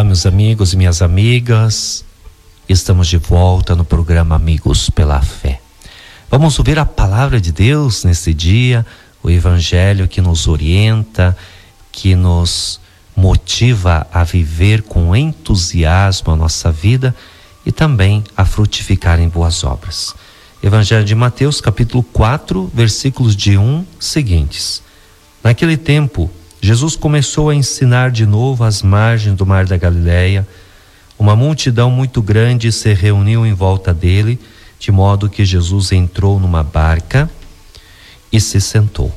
Olá, meus amigos e minhas amigas. Estamos de volta no programa Amigos pela Fé. Vamos ouvir a palavra de Deus nesse dia, o evangelho que nos orienta, que nos motiva a viver com entusiasmo a nossa vida e também a frutificar em boas obras. Evangelho de Mateus, capítulo 4, versículos de 1 seguintes. Naquele tempo, Jesus começou a ensinar de novo às margens do mar da Galileia. Uma multidão muito grande se reuniu em volta dele, de modo que Jesus entrou numa barca e se sentou.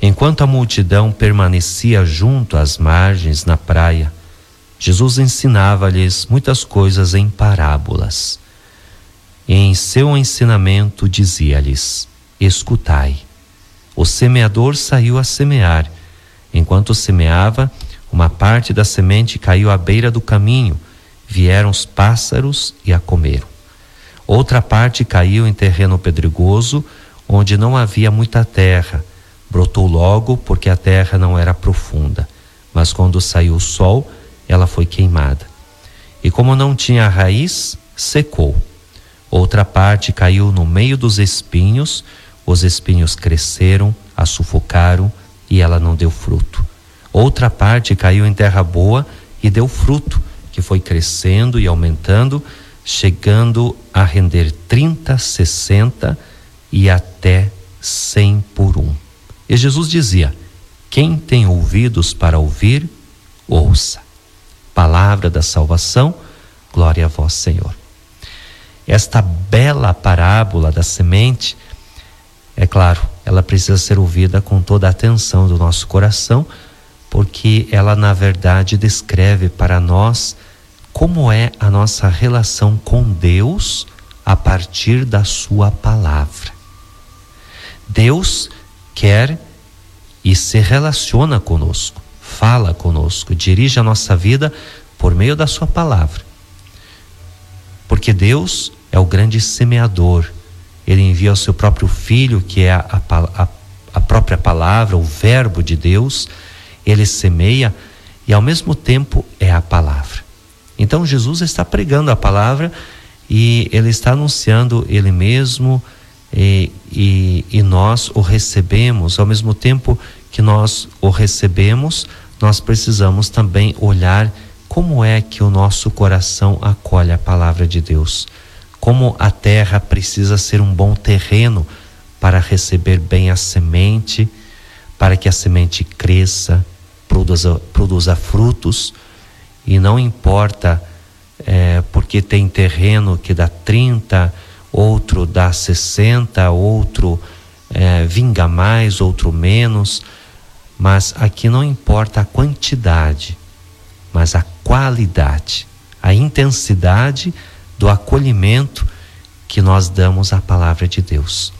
Enquanto a multidão permanecia junto às margens na praia, Jesus ensinava-lhes muitas coisas em parábolas. Em seu ensinamento dizia-lhes: Escutai. O semeador saiu a semear. Enquanto semeava, uma parte da semente caiu à beira do caminho, vieram os pássaros e a comeram. Outra parte caiu em terreno pedregoso, onde não havia muita terra. Brotou logo, porque a terra não era profunda. Mas quando saiu o sol, ela foi queimada. E como não tinha raiz, secou. Outra parte caiu no meio dos espinhos, os espinhos cresceram, a sufocaram e ela não deu fruto. Outra parte caiu em terra boa e deu fruto, que foi crescendo e aumentando, chegando a render 30, 60 e até 100 por um. E Jesus dizia: Quem tem ouvidos para ouvir, ouça. Palavra da salvação, glória a vós, Senhor. Esta bela parábola da semente, é claro, ela precisa ser ouvida com toda a atenção do nosso coração, porque ela, na verdade, descreve para nós como é a nossa relação com Deus a partir da Sua palavra. Deus quer e se relaciona conosco, fala conosco, dirige a nossa vida por meio da Sua palavra. Porque Deus é o grande semeador. Ele envia o seu próprio Filho, que é a, a, a própria palavra, o Verbo de Deus. Ele semeia e, ao mesmo tempo, é a palavra. Então, Jesus está pregando a palavra e ele está anunciando ele mesmo. E, e, e, nós o recebemos, ao mesmo tempo que nós o recebemos, nós precisamos também olhar como é que o nosso coração acolhe a palavra de Deus como a terra precisa ser um bom terreno para receber bem a semente, para que a semente cresça, produza, produza frutos, e não importa é, porque tem terreno que dá 30, outro dá 60, outro é, vinga mais, outro menos, mas aqui não importa a quantidade, mas a qualidade, a intensidade do acolhimento que nós damos à palavra de Deus.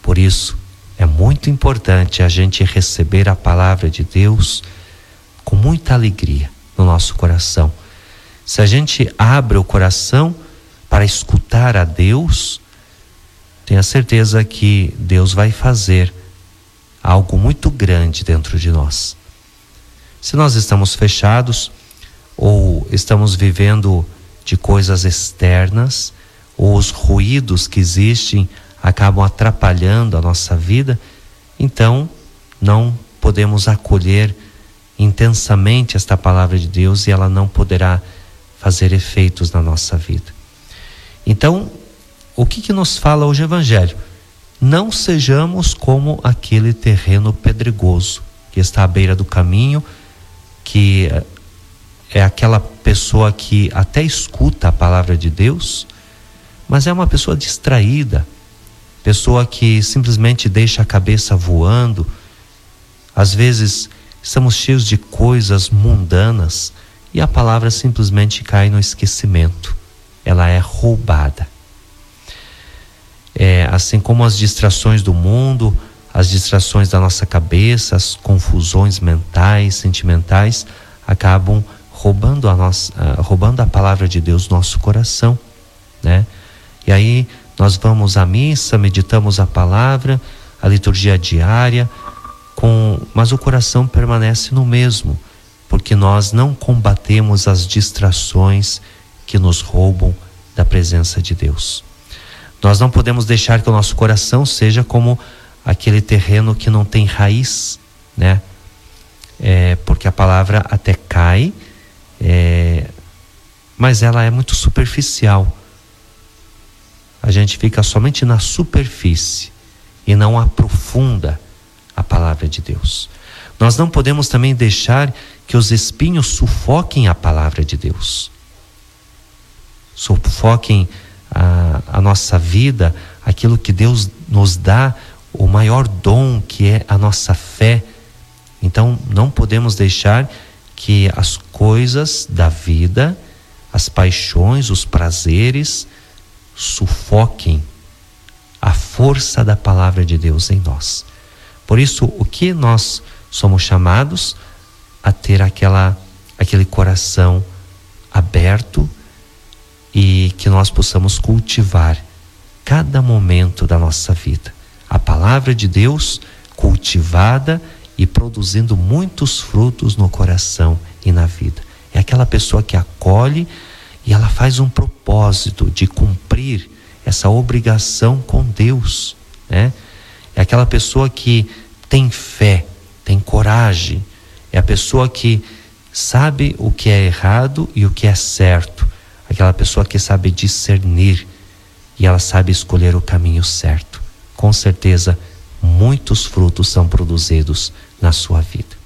Por isso, é muito importante a gente receber a palavra de Deus com muita alegria no nosso coração. Se a gente abre o coração para escutar a Deus, tenha certeza que Deus vai fazer algo muito grande dentro de nós. Se nós estamos fechados ou estamos vivendo de coisas externas, ou os ruídos que existem acabam atrapalhando a nossa vida, então não podemos acolher intensamente esta palavra de Deus e ela não poderá fazer efeitos na nossa vida. Então, o que, que nos fala hoje o Evangelho? Não sejamos como aquele terreno pedregoso que está à beira do caminho, que é aquela pessoa que até escuta a palavra de Deus, mas é uma pessoa distraída, pessoa que simplesmente deixa a cabeça voando. Às vezes estamos cheios de coisas mundanas e a palavra simplesmente cai no esquecimento, ela é roubada. É, assim como as distrações do mundo, as distrações da nossa cabeça, as confusões mentais, sentimentais, acabam roubando a nossa, uh, roubando a palavra de Deus no nosso coração, né? E aí nós vamos à missa, meditamos a palavra, a liturgia diária, com, mas o coração permanece no mesmo. porque nós não combatemos as distrações que nos roubam da presença de Deus. Nós não podemos deixar que o nosso coração seja como aquele terreno que não tem raiz, né? É, porque a palavra até cai, mas ela é muito superficial. A gente fica somente na superfície e não aprofunda a palavra de Deus. Nós não podemos também deixar que os espinhos sufoquem a palavra de Deus, sufoquem a, a nossa vida, aquilo que Deus nos dá, o maior dom que é a nossa fé. Então, não podemos deixar que as coisas da vida, as paixões, os prazeres, sufoquem a força da palavra de Deus em nós. Por isso, o que nós somos chamados a ter aquela aquele coração aberto e que nós possamos cultivar cada momento da nossa vida. A palavra de Deus cultivada e produzindo muitos frutos no coração e na vida. É aquela pessoa que acolhe e ela faz um propósito de cumprir essa obrigação com Deus, né? É aquela pessoa que tem fé, tem coragem, é a pessoa que sabe o que é errado e o que é certo, aquela pessoa que sabe discernir e ela sabe escolher o caminho certo. Com certeza, muitos frutos são produzidos na sua vida.